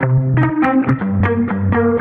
Thank you.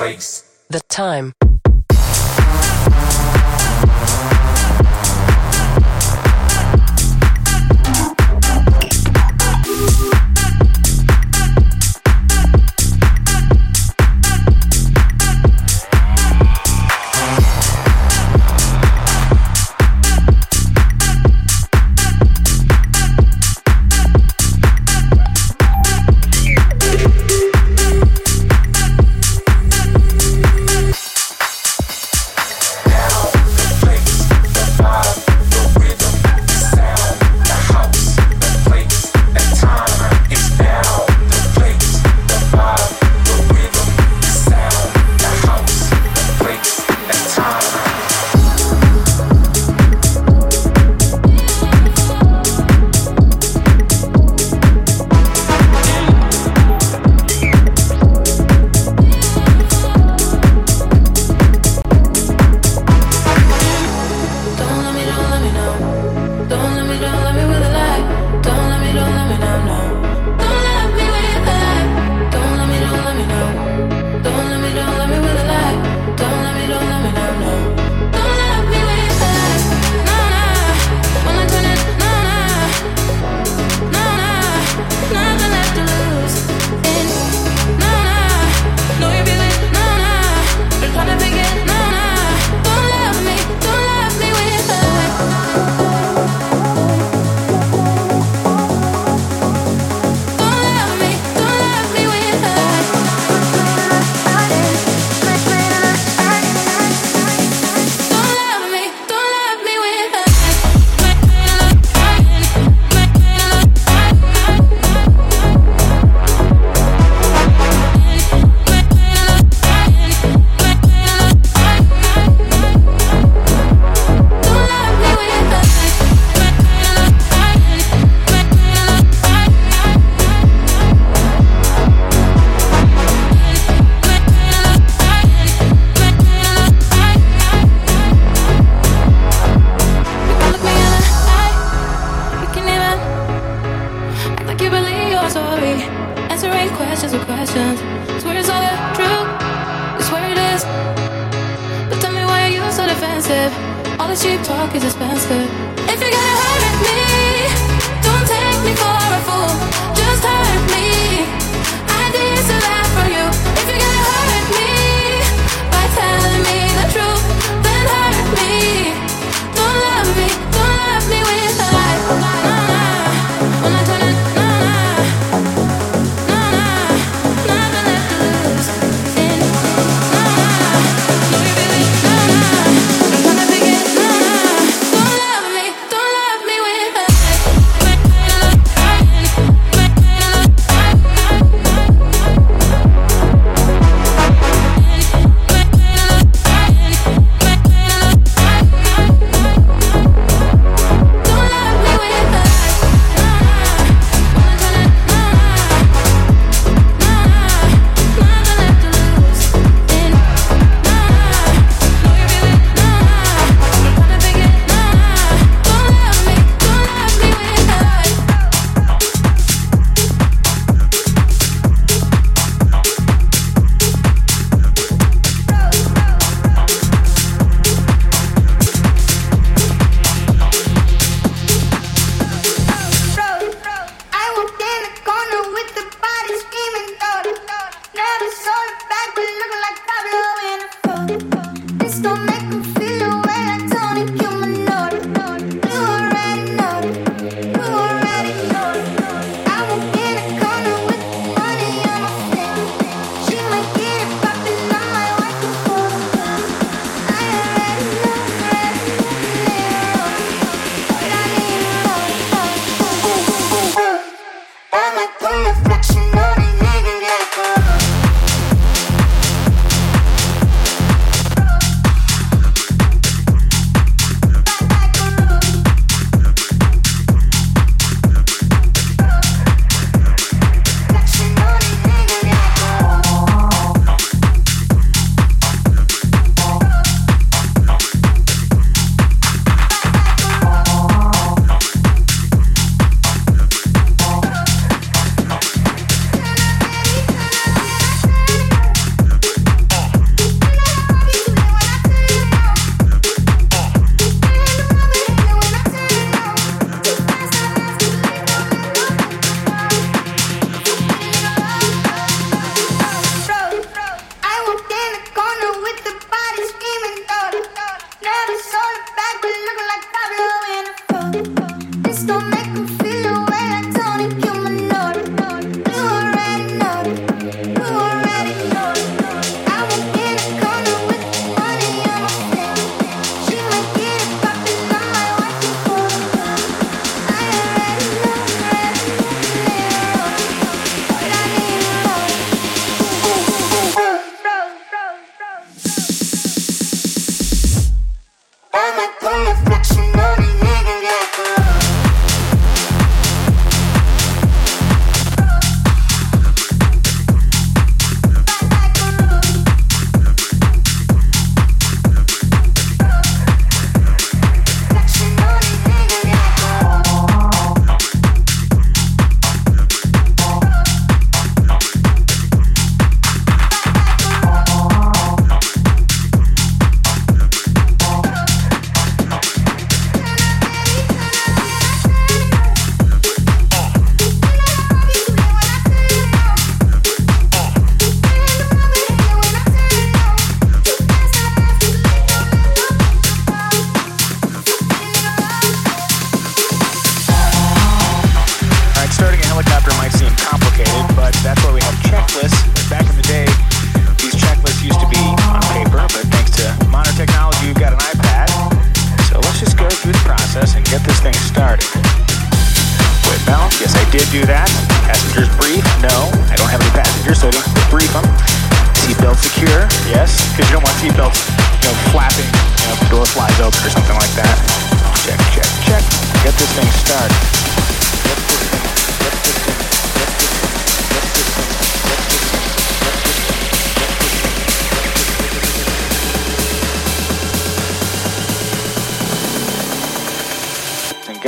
Place, the time.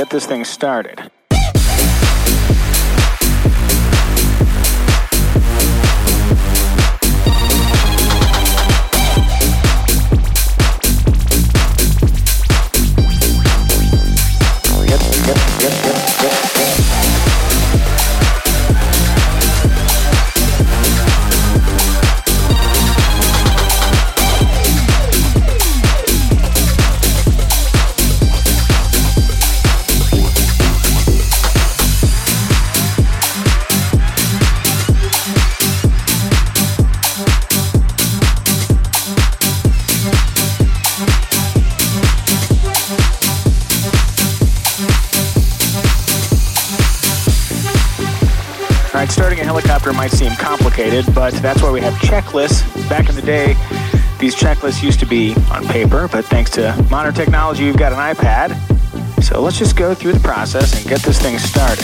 Get this thing, started. but that's why we have checklists. Back in the day, these checklists used to be on paper, but thanks to modern technology, you've got an iPad. So let's just go through the process and get this thing started.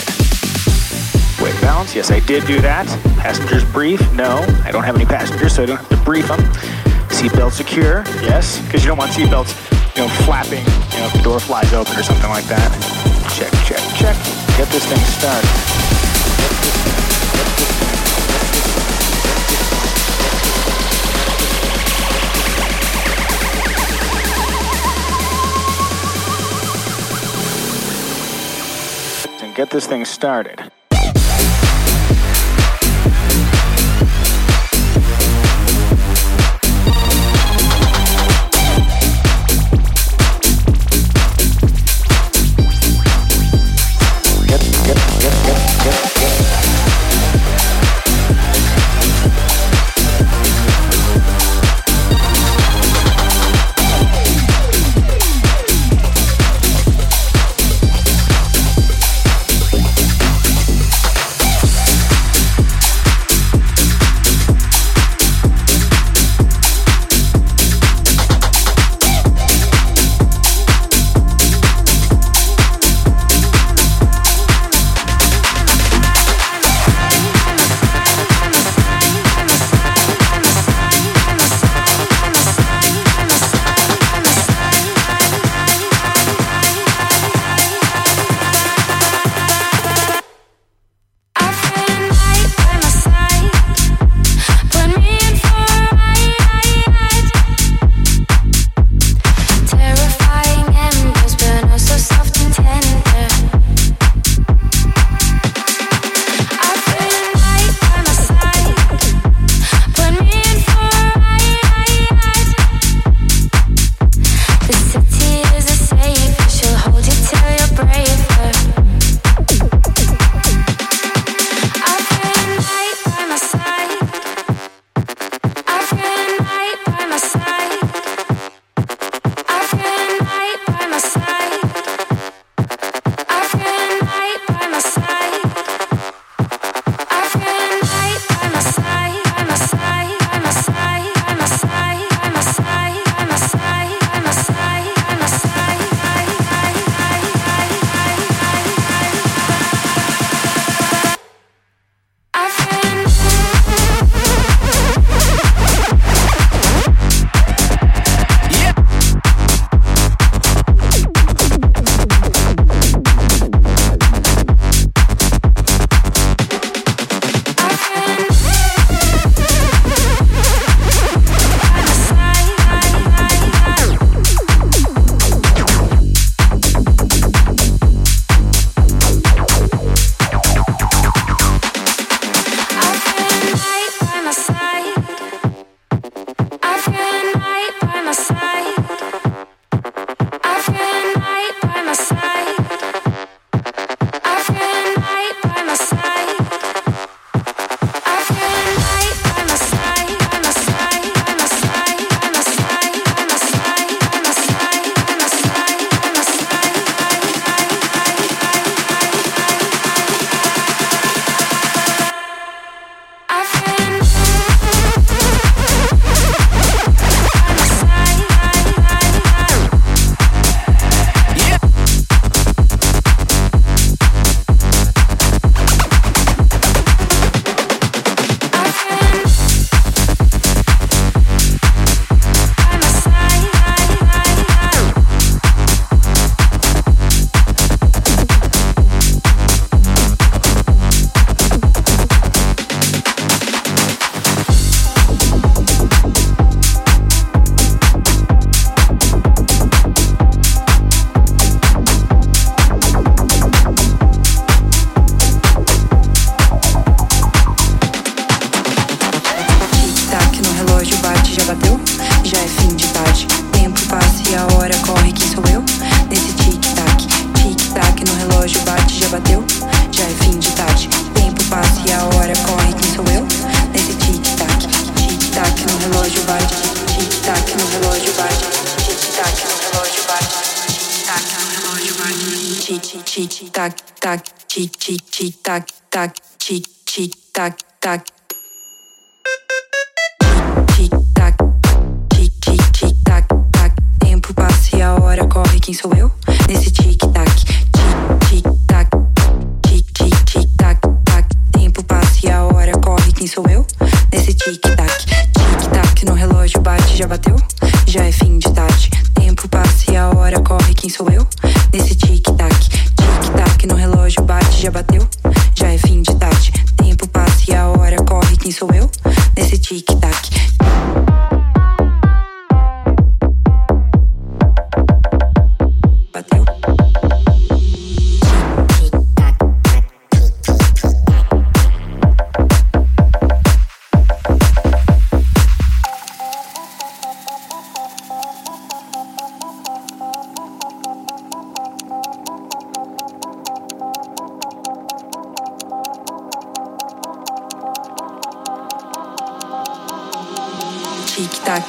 Weight balance, yes, I did do that. Passengers brief, no, I don't have any passengers, so I don't have to brief them. Seatbelt secure, yes, because you don't want seatbelts, you know, flapping, you know, if the door flies open or something like that. Check, check, check. Get this thing started. get this thing started. tic tac tac tic tic tic tac tac tic tic tac tac tic tac tic tic tic tac tac tempo passa e a hora corre. Quem sou eu? Nesse tic tac tic tic tac. Tic tic tic tac tac tempo passa e a hora corre. Quem sou eu? Nesse tic tac tic tac no relógio bate já bateu? Já é fim de tarde. Tempo passa e a hora corre. Quem sou eu? Nesse tic tac, tic tac no relógio bate já bateu. Já é fim de tarde. Tempo passa e a hora corre. Quem sou eu? Nesse tic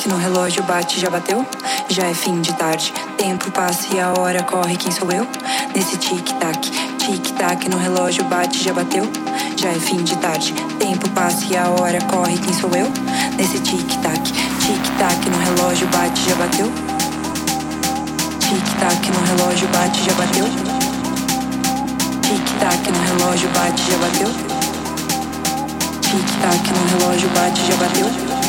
Tic-tac no relógio bate, já bateu? Já é fim de tarde. Tempo passa e a hora corre, quem sou eu? Nesse tic-tac, tic-tac no relógio bate, já bateu? Já é fim de tarde. Tempo passa e a hora corre, quem sou eu? Nesse tic-tac, tic-tac no relógio bate, já bateu? Tic-tac no relógio bate, já bateu? Tic-tac no relógio bate, já bateu? Tic-tac no relógio bate, já bateu?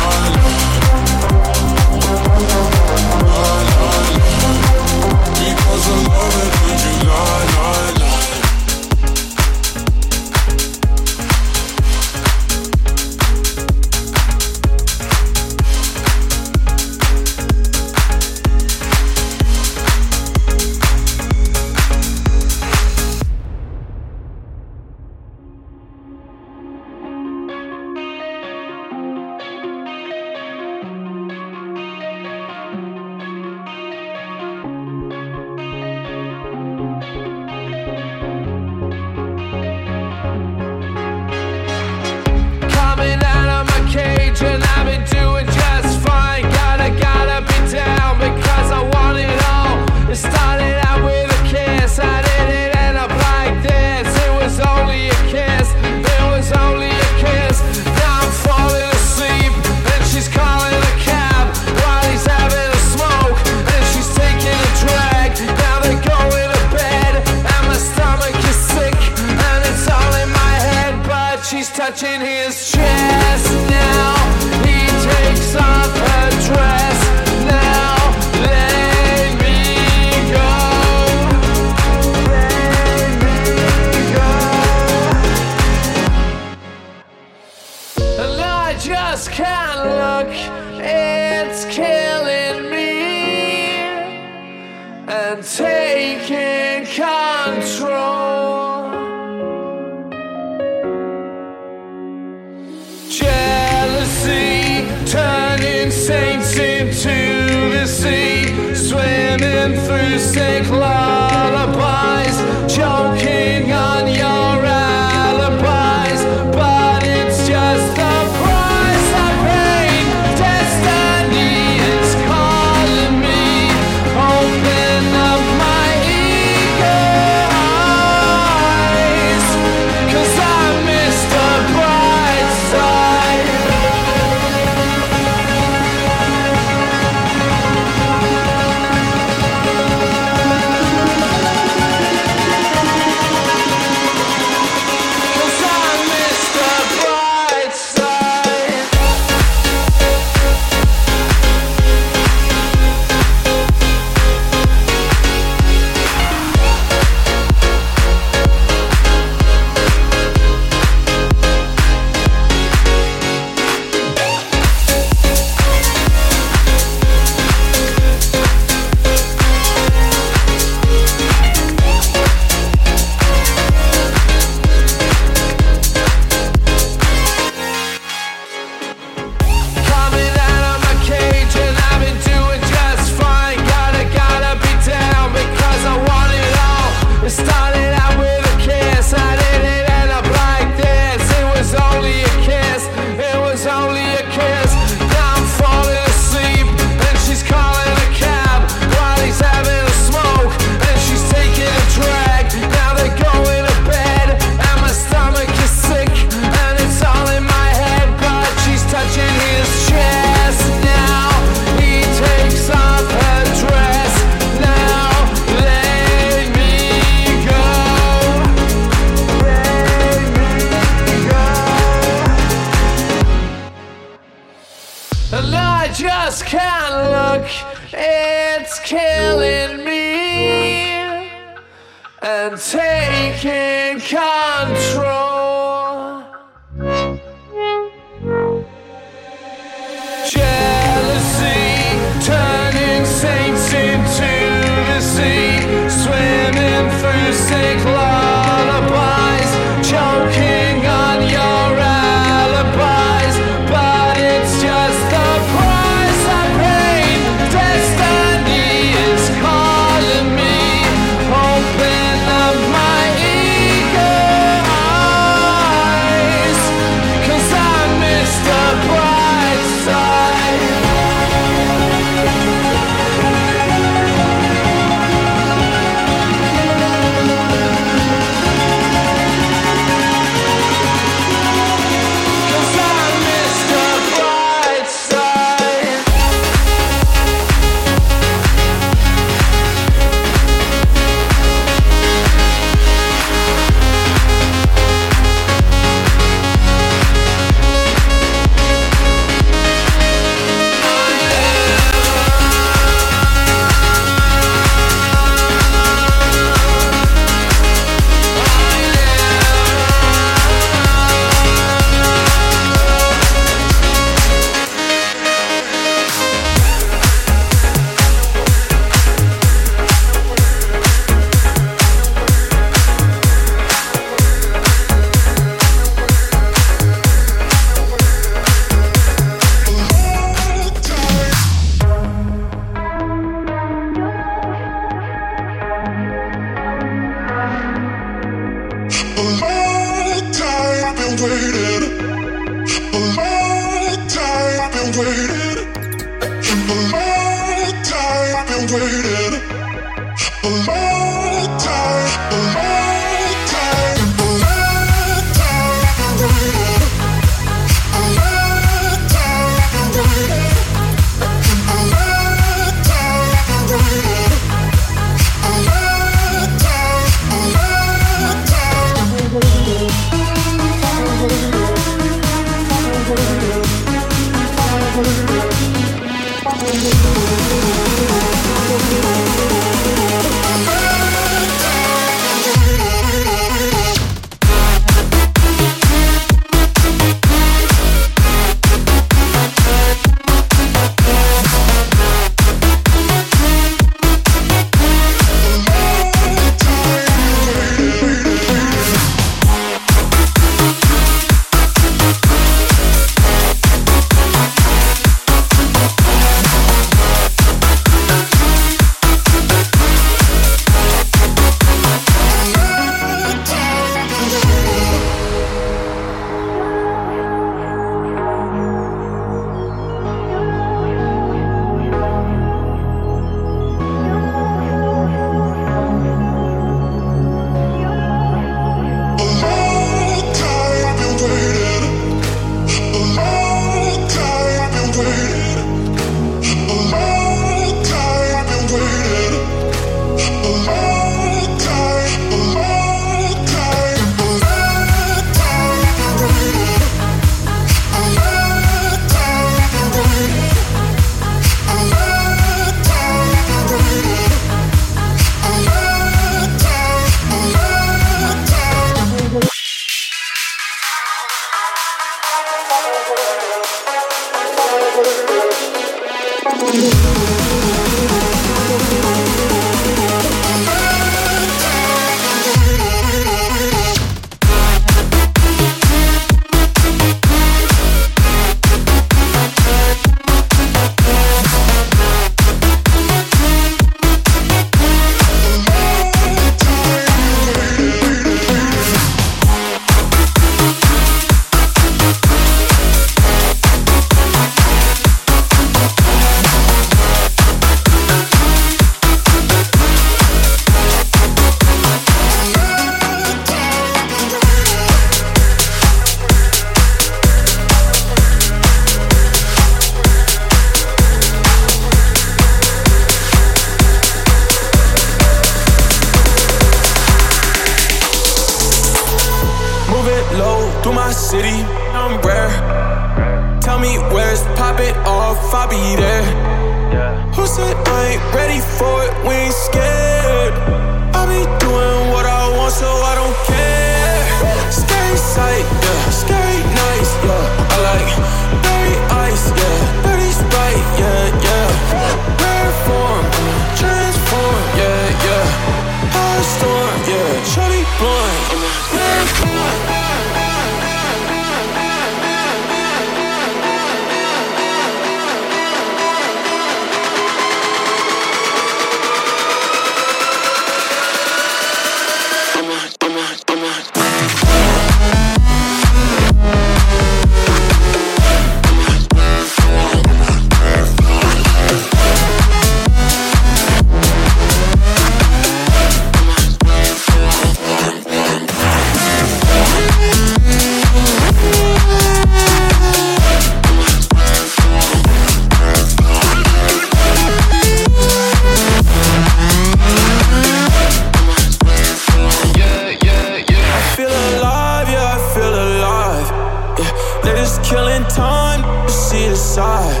killing time to see the side.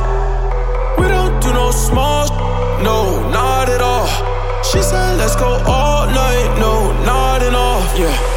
We don't do no small, no, not at all. She said, let's go all night, no, not enough, yeah.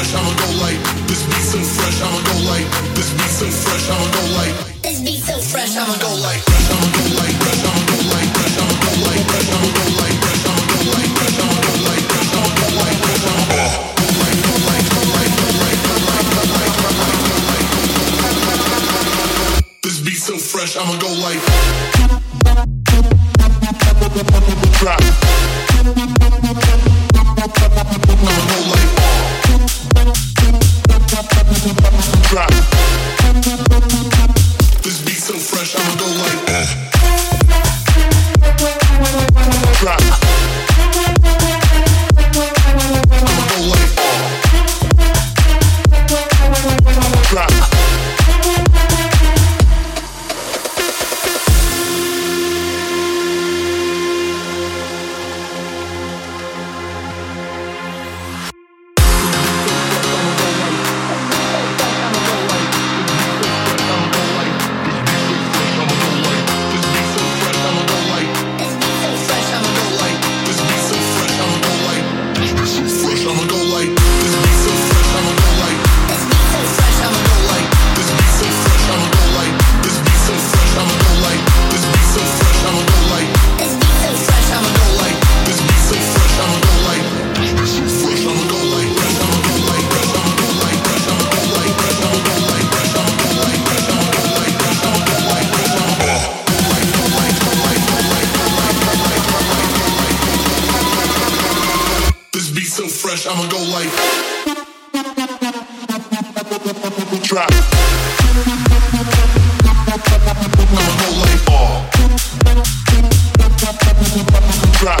fresh, I'ma go light. This beat so fresh, I'ma go light. This beat so fresh, I'ma go light. Drop.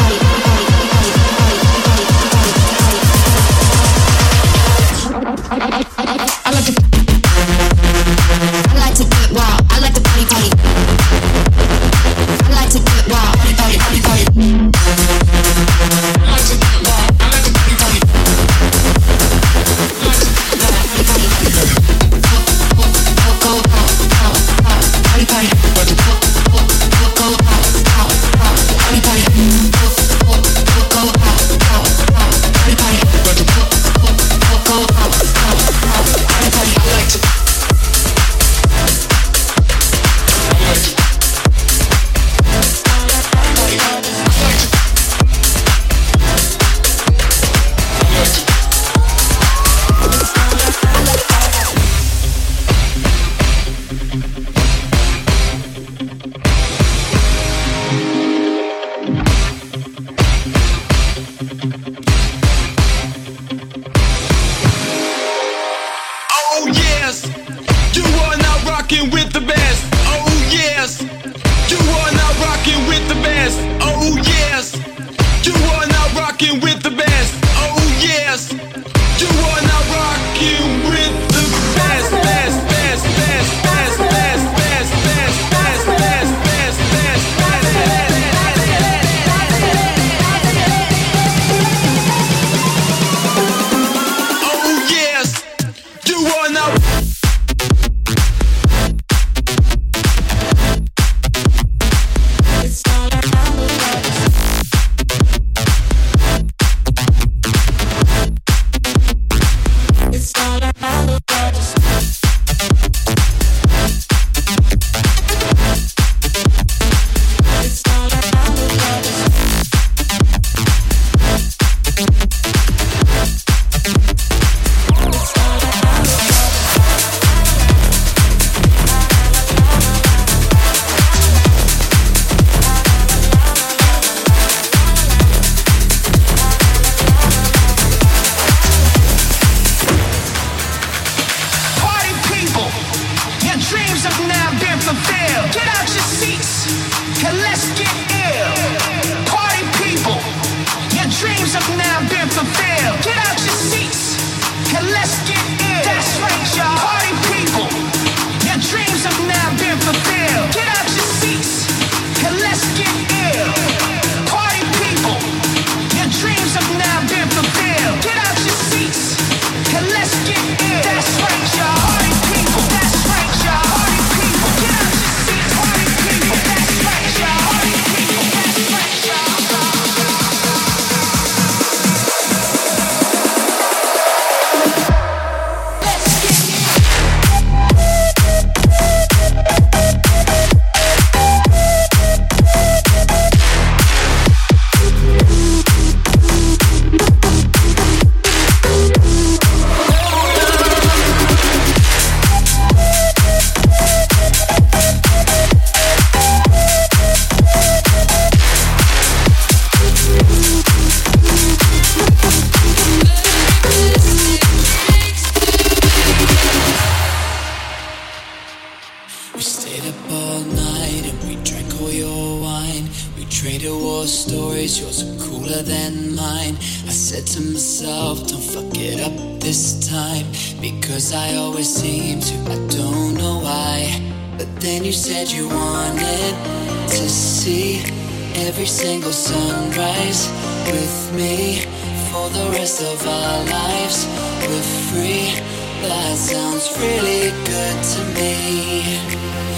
I always seem to, I don't know why. But then you said you wanted to see every single sunrise with me for the rest of our lives. We're free. That sounds really good to me.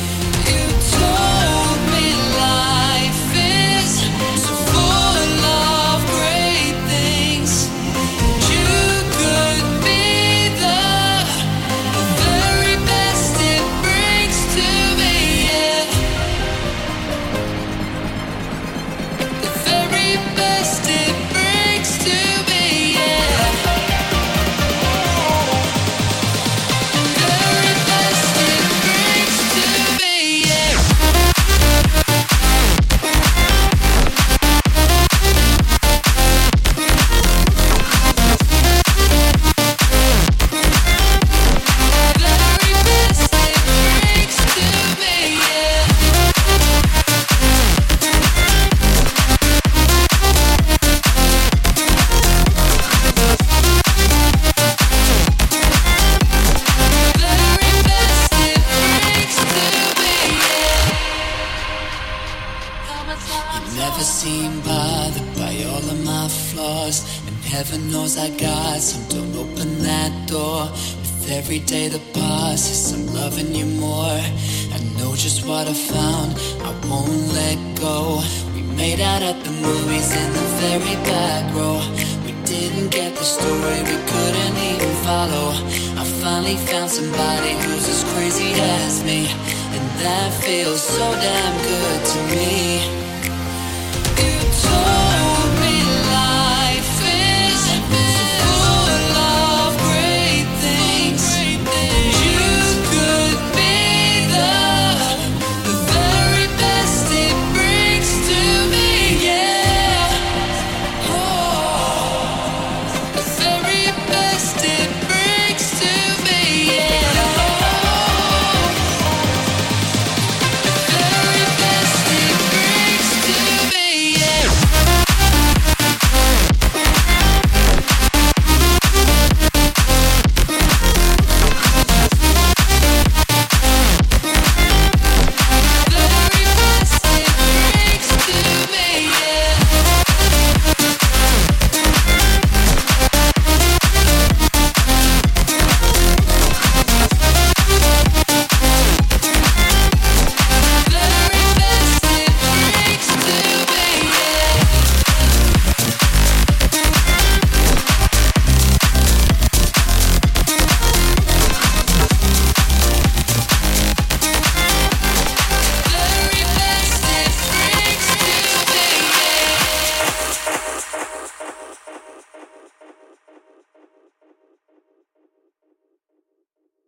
Never seem bothered by all of my flaws. And heaven knows I got some. Don't open that door. With every day that passes, I'm loving you more. I know just what I found. I won't let go. We made out at the movies in the very back row. We didn't get the story, we couldn't even follow. I finally found somebody who's as crazy as me. And that feels so damn good to me.